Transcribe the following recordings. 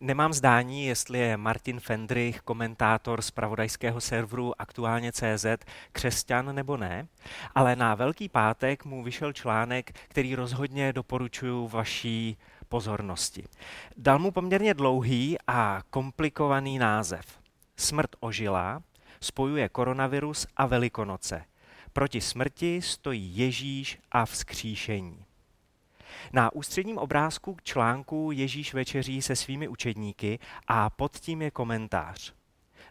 Nemám zdání, jestli je Martin Fendrich, komentátor z pravodajského serveru aktuálně CZ, křesťan nebo ne, ale na Velký pátek mu vyšel článek, který rozhodně doporučuji vaší pozornosti. Dal mu poměrně dlouhý a komplikovaný název. Smrt ožila spojuje koronavirus a Velikonoce. Proti smrti stojí Ježíš a vzkříšení. Na ústředním obrázku k článku Ježíš večeří se svými učedníky a pod tím je komentář.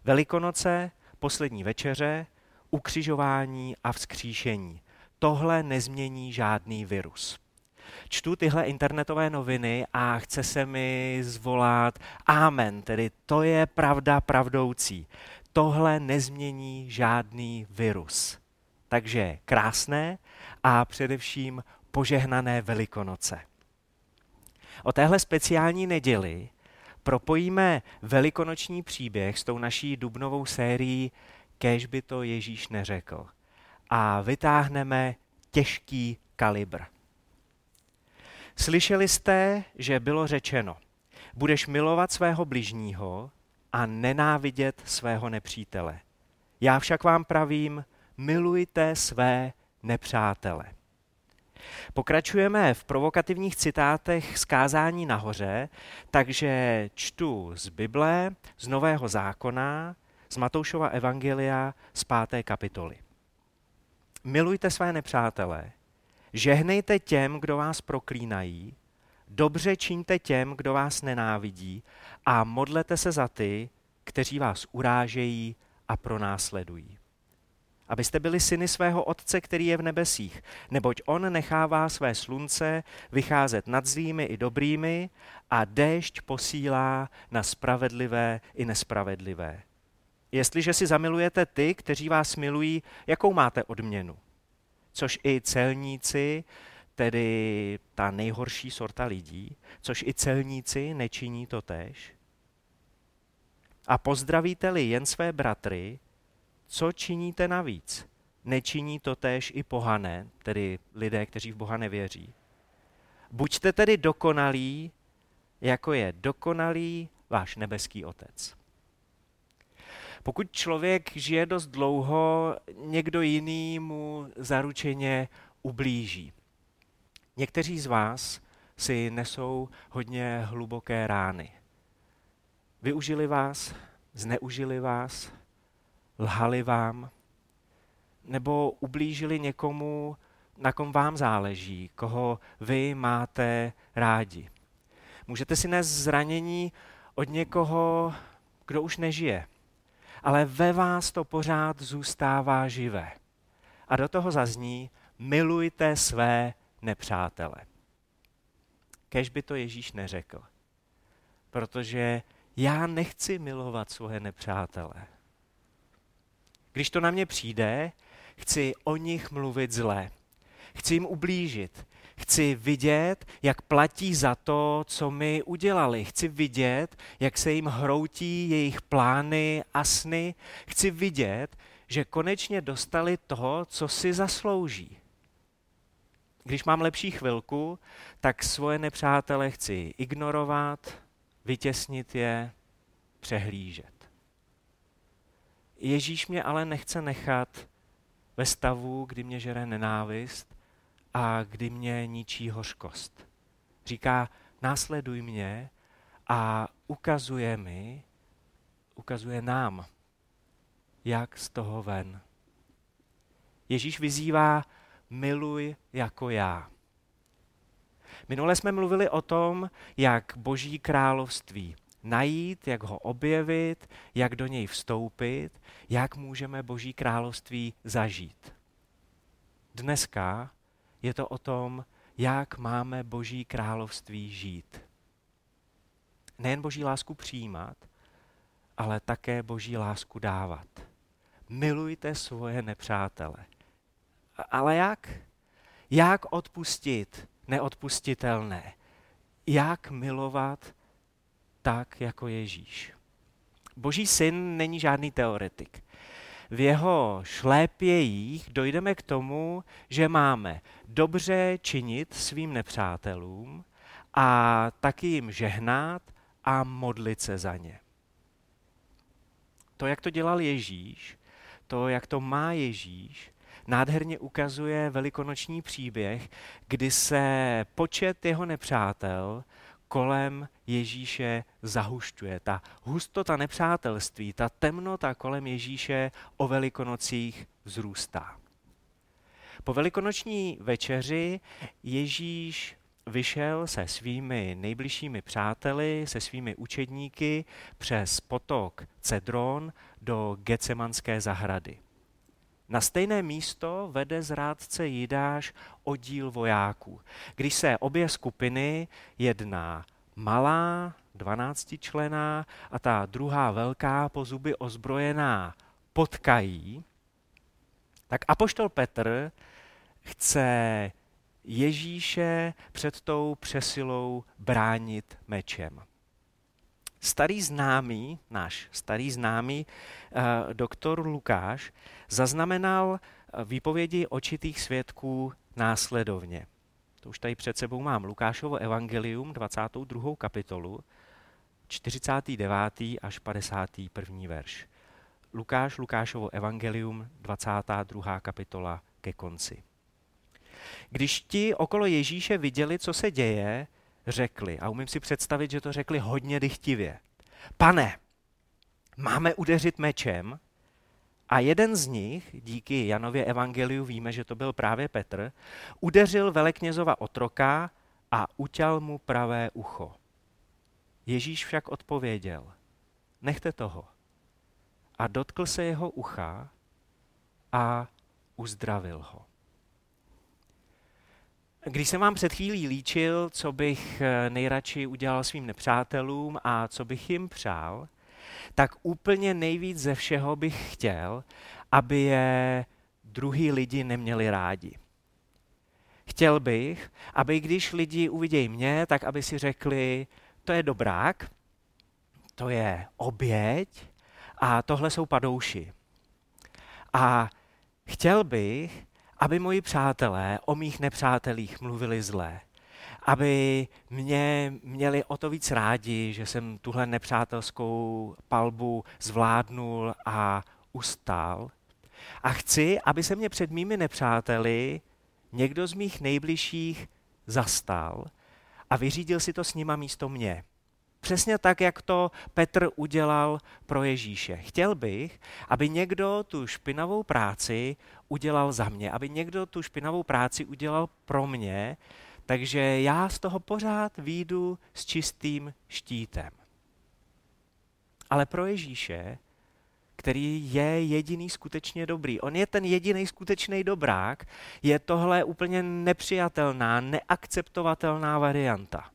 Velikonoce, poslední večeře, ukřižování a vzkříšení. Tohle nezmění žádný virus. Čtu tyhle internetové noviny a chce se mi zvolat amen, tedy to je pravda pravdoucí. Tohle nezmění žádný virus. Takže krásné a především požehnané Velikonoce. O téhle speciální neděli propojíme velikonoční příběh s tou naší dubnovou sérií Kéž by to Ježíš neřekl. A vytáhneme těžký kalibr. Slyšeli jste, že bylo řečeno, budeš milovat svého bližního a nenávidět svého nepřítele. Já však vám pravím, milujte své nepřátele. Pokračujeme v provokativních citátech zkázání nahoře, takže čtu z Bible, z Nového zákona, z Matoušova Evangelia z páté kapitoly. Milujte své nepřátele, žehnejte těm, kdo vás proklínají, dobře čiňte těm, kdo vás nenávidí a modlete se za ty, kteří vás urážejí a pronásledují abyste byli syny svého Otce, který je v nebesích, neboť On nechává své slunce vycházet nad zlými i dobrými a déšť posílá na spravedlivé i nespravedlivé. Jestliže si zamilujete ty, kteří vás milují, jakou máte odměnu? Což i celníci, tedy ta nejhorší sorta lidí, což i celníci nečiní to tež? A pozdravíte-li jen své bratry, co činíte navíc? Nečiní to též i pohané, tedy lidé, kteří v Boha nevěří. Buďte tedy dokonalí, jako je dokonalý váš nebeský Otec. Pokud člověk žije dost dlouho, někdo jiný mu zaručeně ublíží. Někteří z vás si nesou hodně hluboké rány. Využili vás, zneužili vás, lhali vám, nebo ublížili někomu, na kom vám záleží, koho vy máte rádi. Můžete si nést zranění od někoho, kdo už nežije, ale ve vás to pořád zůstává živé. A do toho zazní, milujte své nepřátele. Kež by to Ježíš neřekl. Protože já nechci milovat svoje nepřátele. Když to na mě přijde, chci o nich mluvit zle. Chci jim ublížit. Chci vidět, jak platí za to, co mi udělali. Chci vidět, jak se jim hroutí jejich plány a sny. Chci vidět, že konečně dostali toho, co si zaslouží. Když mám lepší chvilku, tak svoje nepřátele chci ignorovat, vytěsnit je, přehlížet. Ježíš mě ale nechce nechat ve stavu, kdy mě žere nenávist a kdy mě ničí hořkost. Říká, následuj mě a ukazuje mi, ukazuje nám, jak z toho ven. Ježíš vyzývá, miluj jako já. Minule jsme mluvili o tom, jak Boží království najít, jak ho objevit, jak do něj vstoupit, jak můžeme Boží království zažít. Dneska je to o tom, jak máme Boží království žít. Nejen Boží lásku přijímat, ale také Boží lásku dávat. Milujte svoje nepřátele. Ale jak? Jak odpustit neodpustitelné? Jak milovat tak jako Ježíš. Boží syn není žádný teoretik. V jeho šlépějích dojdeme k tomu, že máme dobře činit svým nepřátelům a taky jim žehnat a modlit se za ně. To, jak to dělal Ježíš, to, jak to má Ježíš, nádherně ukazuje velikonoční příběh, kdy se počet jeho nepřátel kolem Ježíše zahušťuje. Ta hustota nepřátelství, ta temnota kolem Ježíše o velikonocích vzrůstá. Po velikonoční večeři Ježíš vyšel se svými nejbližšími přáteli, se svými učedníky přes potok Cedron do Gecemanské zahrady. Na stejné místo vede zrádce Jidáš oddíl vojáků. Když se obě skupiny, jedna malá, dvanáctičlená a ta druhá velká, po zuby ozbrojená, potkají, tak apoštol Petr chce Ježíše před tou přesilou bránit mečem. Starý známý, náš starý známý uh, doktor Lukáš zaznamenal eh, výpovědi očitých svědků následovně. To už tady před sebou mám. Lukášovo evangelium, 22. kapitolu, 49. až 51. verš. Lukáš, Lukášovo evangelium, 22. kapitola ke konci. Když ti okolo Ježíše viděli, co se děje, řekli, a umím si představit, že to řekli hodně dychtivě, pane, máme udeřit mečem? A jeden z nich, díky Janově evangeliu víme, že to byl právě Petr, udeřil veleknězova otroka a utěl mu pravé ucho. Ježíš však odpověděl, nechte toho. A dotkl se jeho ucha a uzdravil ho. Když jsem vám před chvílí líčil, co bych eh, nejradši udělal svým nepřátelům a co bych jim přál, tak úplně nejvíc ze všeho bych chtěl, aby je druhý lidi neměli rádi. Chtěl bych, aby když lidi uvidějí mě, tak aby si řekli, to je dobrák, to je oběť a tohle jsou padouši. A chtěl bych, aby moji přátelé o mých nepřátelích mluvili zlé. Aby mě měli o to víc rádi, že jsem tuhle nepřátelskou palbu zvládnul a ustál. A chci, aby se mě před mými nepřáteli někdo z mých nejbližších zastal a vyřídil si to s nima místo mě. Přesně tak, jak to Petr udělal pro Ježíše. Chtěl bych, aby někdo tu špinavou práci udělal za mě, aby někdo tu špinavou práci udělal pro mě, takže já z toho pořád výjdu s čistým štítem. Ale pro Ježíše, který je jediný skutečně dobrý, on je ten jediný skutečný dobrák, je tohle úplně nepřijatelná, neakceptovatelná varianta.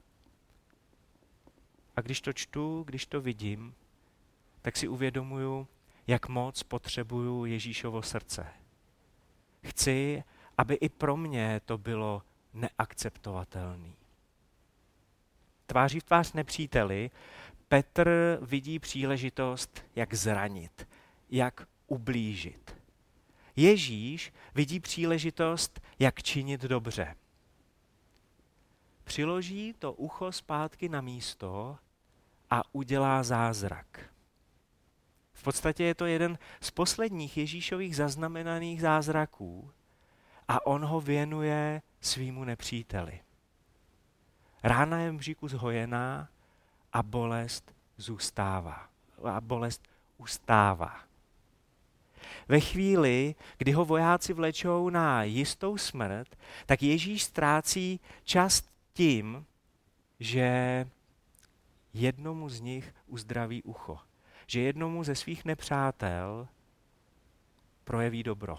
A když to čtu, když to vidím, tak si uvědomuju, jak moc potřebuju Ježíšovo srdce. Chci, aby i pro mě to bylo neakceptovatelné. Tváří v tvář nepříteli, Petr vidí příležitost, jak zranit, jak ublížit. Ježíš vidí příležitost, jak činit dobře. Přiloží to ucho zpátky na místo a udělá zázrak. V podstatě je to jeden z posledních Ježíšových zaznamenaných zázraků a on ho věnuje svýmu nepříteli. Rána je v bříku zhojená a bolest zůstává. A bolest ustává. Ve chvíli, kdy ho vojáci vlečou na jistou smrt, tak Ježíš ztrácí čas tím, že jednomu z nich uzdraví ucho. Že jednomu ze svých nepřátel projeví dobro.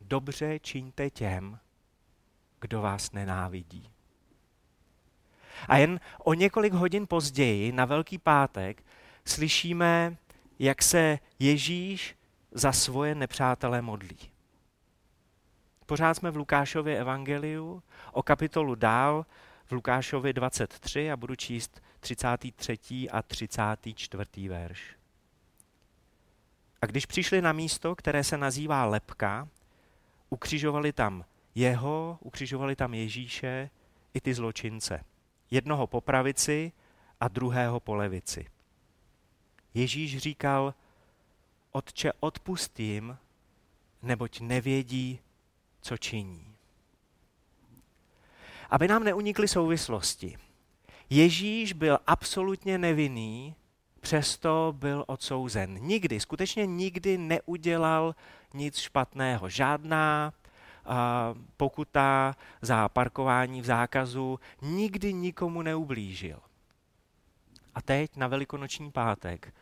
Dobře čiňte těm, kdo vás nenávidí. A jen o několik hodin později, na Velký pátek, slyšíme, jak se Ježíš za svoje nepřátelé modlí. Pořád jsme v Lukášově evangeliu, o kapitolu dál v Lukášovi 23 a budu číst 33. a 34. verš. A když přišli na místo, které se nazývá Lepka, ukřižovali tam jeho, ukřižovali tam Ježíše i ty zločince. Jednoho po pravici a druhého po levici. Ježíš říkal, Otče, odpustím, neboť nevědí, co činí. Aby nám neunikly souvislosti. Ježíš byl absolutně nevinný, přesto byl odsouzen. Nikdy, skutečně nikdy neudělal nic špatného. Žádná uh, pokuta za parkování v zákazu nikdy nikomu neublížil. A teď na velikonoční pátek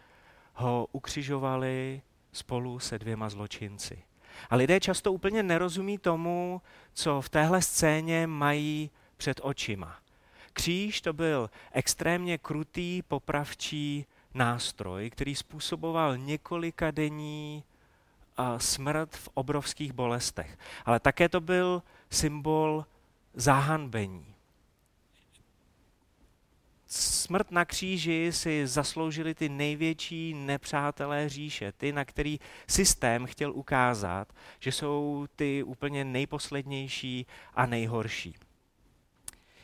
ho ukřižovali spolu se dvěma zločinci. A lidé často úplně nerozumí tomu, co v téhle scéně mají před očima. Kříž to byl extrémně krutý popravčí nástroj, který způsoboval několika denní smrt v obrovských bolestech. Ale také to byl symbol zahanbení. Smrt na kříži si zasloužili ty největší nepřátelé říše, ty, na který systém chtěl ukázat, že jsou ty úplně nejposlednější a nejhorší.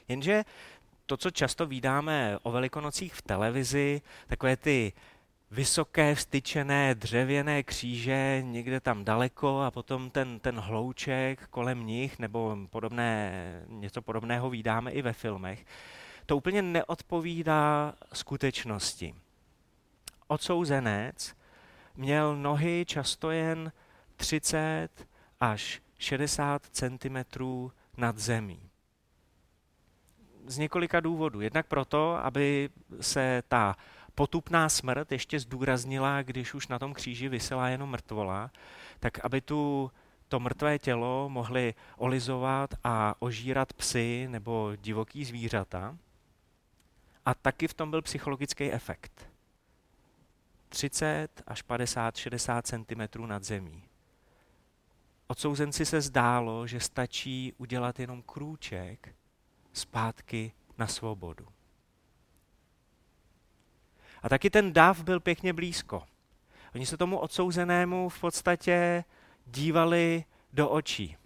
Jenže to, co často vídáme o velikonocích v televizi, takové ty vysoké vstyčené dřevěné kříže někde tam daleko a potom ten, ten hlouček kolem nich nebo podobné, něco podobného vídáme i ve filmech, to úplně neodpovídá skutečnosti. Odsouzenec měl nohy často jen 30 až 60 cm nad zemí z několika důvodů. Jednak proto, aby se ta potupná smrt ještě zdůraznila, když už na tom kříži vysela jenom mrtvola, tak aby tu to mrtvé tělo mohli olizovat a ožírat psy nebo divoký zvířata. A taky v tom byl psychologický efekt. 30 až 50, 60 cm nad zemí. Odsouzenci se zdálo, že stačí udělat jenom krůček zpátky na svobodu. A taky ten dav byl pěkně blízko. Oni se tomu odsouzenému v podstatě dívali do očí.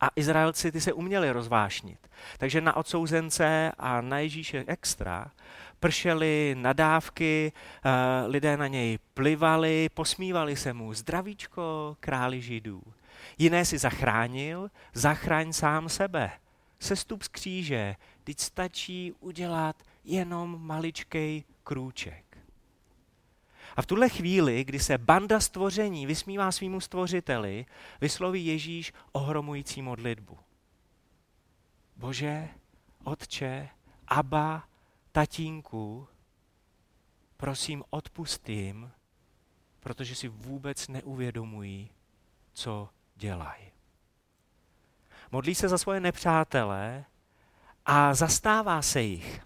A Izraelci ty se uměli rozvášnit. Takže na odsouzence a na Ježíše extra pršely nadávky, eh, lidé na něj plivali, posmívali se mu, zdravíčko králi židů. Jiné si zachránil, zachraň sám sebe sestup z kříže, teď stačí udělat jenom maličkej krůček. A v tuhle chvíli, kdy se banda stvoření vysmívá svýmu stvořiteli, vysloví Ježíš ohromující modlitbu. Bože, Otče, Aba, tatínku, prosím odpustím, protože si vůbec neuvědomují, co dělají modlí se za svoje nepřátele a zastává se jich.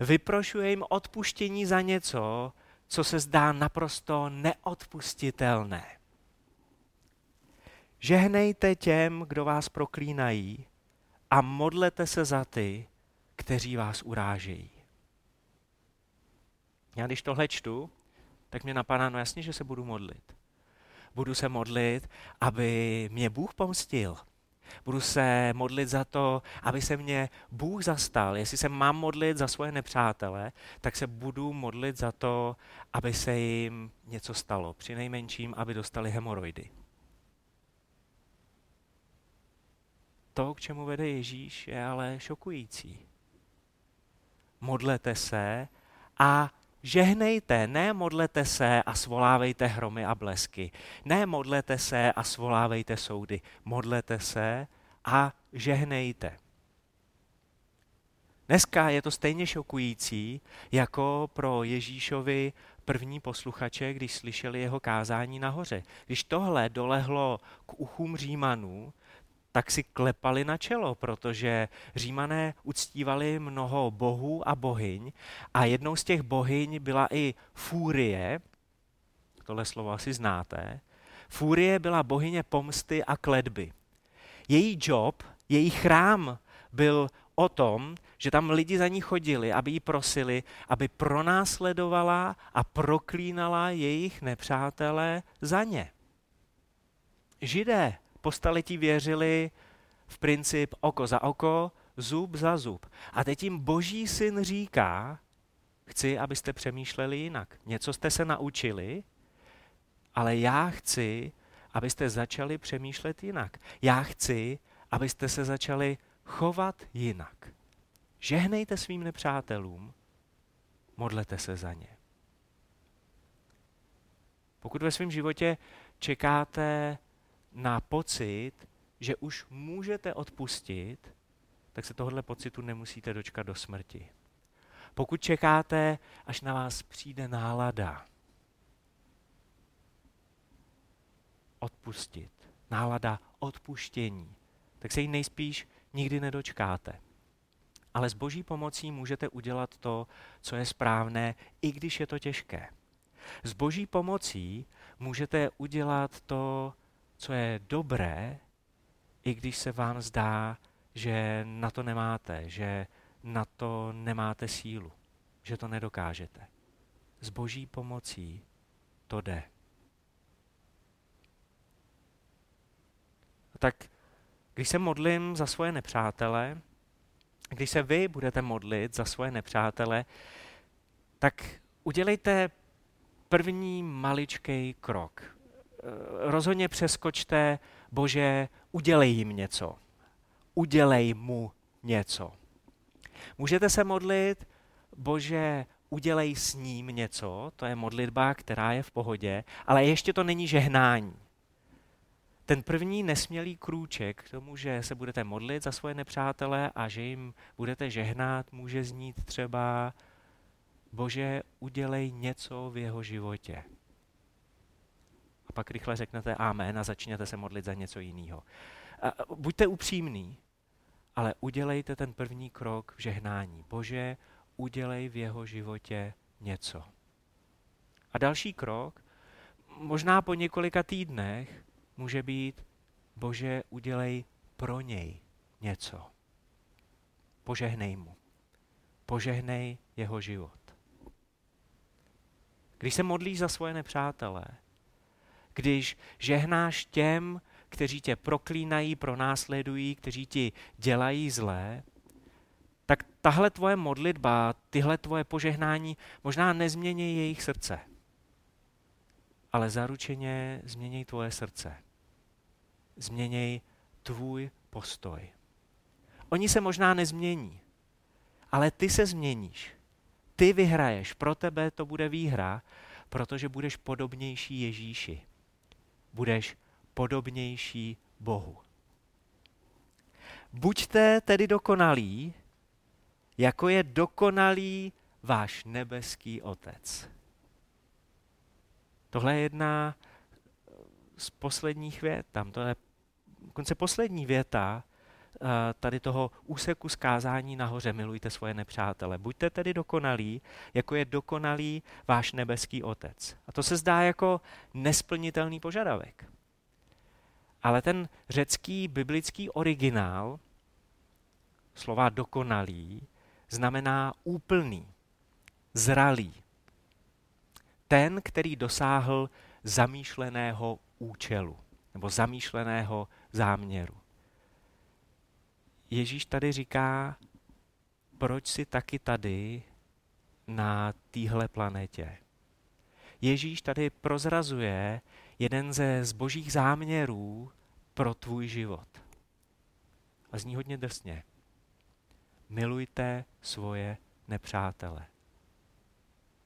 Vyprošuje jim odpuštění za něco, co se zdá naprosto neodpustitelné. Žehnejte těm, kdo vás proklínají a modlete se za ty, kteří vás urážejí. Já když tohle čtu, tak mě napadá, no jasně, že se budu modlit. Budu se modlit, aby mě Bůh pomstil, Budu se modlit za to, aby se mě Bůh zastal. Jestli se mám modlit za svoje nepřátele, tak se budu modlit za to, aby se jim něco stalo. Při nejmenším, aby dostali hemoroidy. To, k čemu vede Ježíš, je ale šokující. Modlete se a Žehnejte, ne modlete se a svolávejte hromy a blesky. Ne modlete se a svolávejte soudy. Modlete se a žehnejte. Dneska je to stejně šokující, jako pro Ježíšovi první posluchače, když slyšeli jeho kázání nahoře. Když tohle dolehlo k uchům Římanů, tak si klepali na čelo, protože římané uctívali mnoho bohů a bohyň a jednou z těch bohyň byla i Fúrie, tohle slovo asi znáte. Fúrie byla bohyně pomsty a kledby. Její job, její chrám byl o tom, že tam lidi za ní chodili, aby ji prosili, aby pronásledovala a proklínala jejich nepřátelé za ně. Židé po staletí věřili v princip oko za oko, zub za zub. A teď jim boží syn říká, chci, abyste přemýšleli jinak. Něco jste se naučili, ale já chci, abyste začali přemýšlet jinak. Já chci, abyste se začali chovat jinak. Žehnejte svým nepřátelům, modlete se za ně. Pokud ve svém životě čekáte na pocit, že už můžete odpustit, tak se tohohle pocitu nemusíte dočkat do smrti. Pokud čekáte, až na vás přijde nálada odpustit, nálada odpuštění, tak se jí nejspíš nikdy nedočkáte. Ale s boží pomocí můžete udělat to, co je správné, i když je to těžké. S boží pomocí můžete udělat to, co je dobré, i když se vám zdá, že na to nemáte, že na to nemáte sílu, že to nedokážete. S boží pomocí to jde. Tak když se modlím za svoje nepřátele, když se vy budete modlit za svoje nepřátele, tak udělejte první maličký krok. Eh, rozhodně přeskočte, bože, udělej jim něco. Udělej mu něco. Můžete se modlit, bože, udělej s ním něco, to je modlitba, která je v pohodě, ale ještě to není žehnání. Ten první nesmělý krůček k tomu, že se budete modlit za svoje nepřátele a že jim budete žehnat, může znít třeba Bože, udělej něco v jeho životě. A pak rychle řeknete amen a začněte se modlit za něco jiného. Buďte upřímný, ale udělejte ten první krok v žehnání. Bože, udělej v jeho životě něco. A další krok, možná po několika týdnech, může být, Bože, udělej pro něj něco. Požehnej mu. Požehnej jeho život. Když se modlíš za svoje nepřátele, když žehnáš těm, kteří tě proklínají, pronásledují, kteří ti dělají zlé, tak tahle tvoje modlitba, tyhle tvoje požehnání možná nezmění jejich srdce, ale zaručeně změní tvoje srdce. Změněj tvůj postoj. Oni se možná nezmění, ale ty se změníš ty vyhraješ, pro tebe to bude výhra, protože budeš podobnější Ježíši. Budeš podobnější Bohu. Buďte tedy dokonalí, jako je dokonalý váš nebeský Otec. Tohle je jedna z posledních vět. Tam to je konce poslední věta tady toho úseku zkázání nahoře milujte svoje nepřátele. Buďte tedy dokonalí, jako je dokonalý váš nebeský otec. A to se zdá jako nesplnitelný požadavek. Ale ten řecký biblický originál, slova dokonalý, znamená úplný, zralý. Ten, který dosáhl zamýšleného účelu nebo zamýšleného záměru. Ježíš tady říká, proč jsi taky tady na téhle planetě. Ježíš tady prozrazuje jeden ze zbožích záměrů pro tvůj život. A zní hodně drsně. Milujte svoje nepřátele.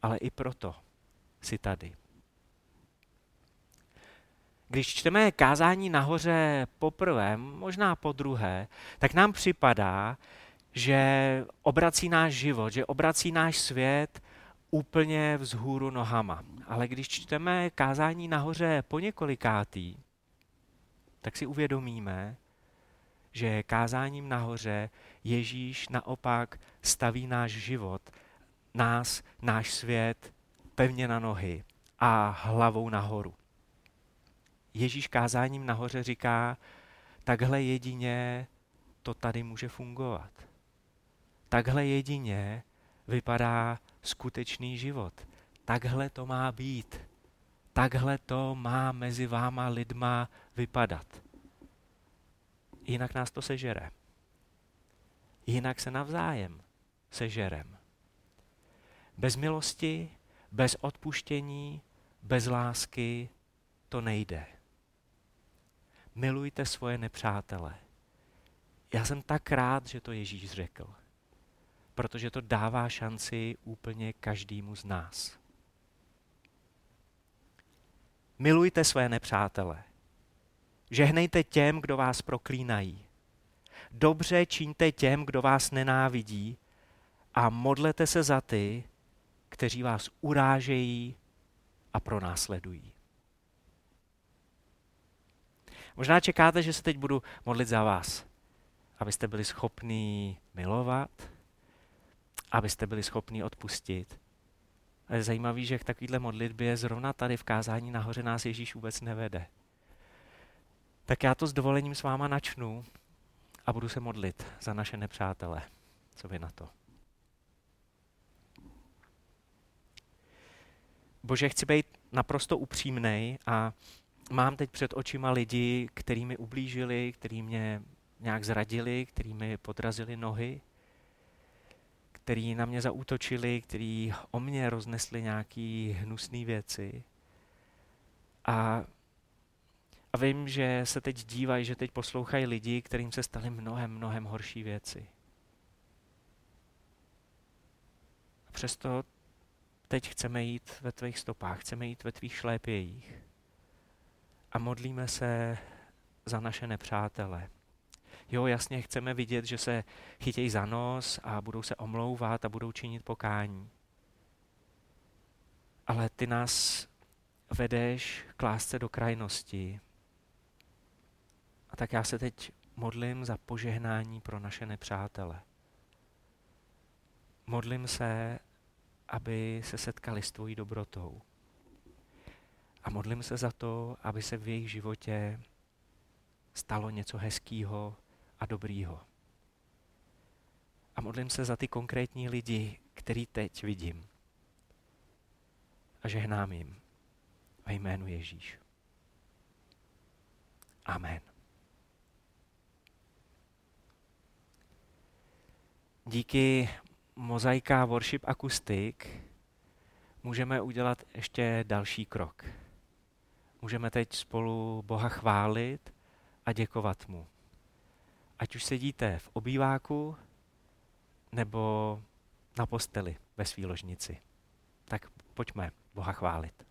Ale i proto jsi tady. Když čteme kázání nahoře poprvé, možná po druhé, tak nám připadá, že obrací náš život, že obrací náš svět úplně vzhůru nohama. Ale když čteme kázání nahoře po několikátý, tak si uvědomíme, že kázáním nahoře Ježíš naopak staví náš život, nás, náš svět pevně na nohy a hlavou nahoru. Ježíš kázáním nahoře říká, takhle jedině to tady může fungovat. Takhle jedině vypadá skutečný život. Takhle to má být. Takhle to má mezi váma lidma vypadat. Jinak nás to sežere. Jinak se navzájem sežerem. Bez milosti, bez odpuštění, bez lásky to nejde. Milujte svoje nepřátele. Já jsem tak rád, že to Ježíš řekl, protože to dává šanci úplně každému z nás. Milujte své nepřátele. Žehnejte těm, kdo vás proklínají. Dobře čiňte těm, kdo vás nenávidí a modlete se za ty, kteří vás urážejí a pronásledují. Možná čekáte, že se teď budu modlit za vás, abyste byli schopní milovat, abyste byli schopní odpustit. A je zajímavé, že k takovéhle modlitbě zrovna tady v kázání nahoře nás Ježíš vůbec nevede. Tak já to s dovolením s váma načnu a budu se modlit za naše nepřátele. Co vy na to? Bože, chci být naprosto upřímný a mám teď před očima lidi, kteří mi ublížili, kteří mě nějak zradili, kteří mi podrazili nohy, kteří na mě zaútočili, kteří o mě roznesli nějaké hnusné věci. A, a vím, že se teď dívají, že teď poslouchají lidi, kterým se staly mnohem, mnohem horší věci. A přesto teď chceme jít ve tvých stopách, chceme jít ve tvých šlépějích. A modlíme se za naše nepřátele. Jo, jasně, chceme vidět, že se chytějí za nos a budou se omlouvat a budou činit pokání. Ale ty nás vedeš k lásce do krajnosti. A tak já se teď modlím za požehnání pro naše nepřátele. Modlím se, aby se setkali s tvojí dobrotou. A modlím se za to, aby se v jejich životě stalo něco hezkého a dobrýho. A modlím se za ty konkrétní lidi, který teď vidím. A žehnám jim ve jménu Ježíš. Amen. Díky Mozaika Worship Acoustic můžeme udělat ještě další krok. Můžeme teď spolu Boha chválit a děkovat mu. Ať už sedíte v obýváku nebo na posteli ve svý ložnici. Tak pojďme Boha chválit.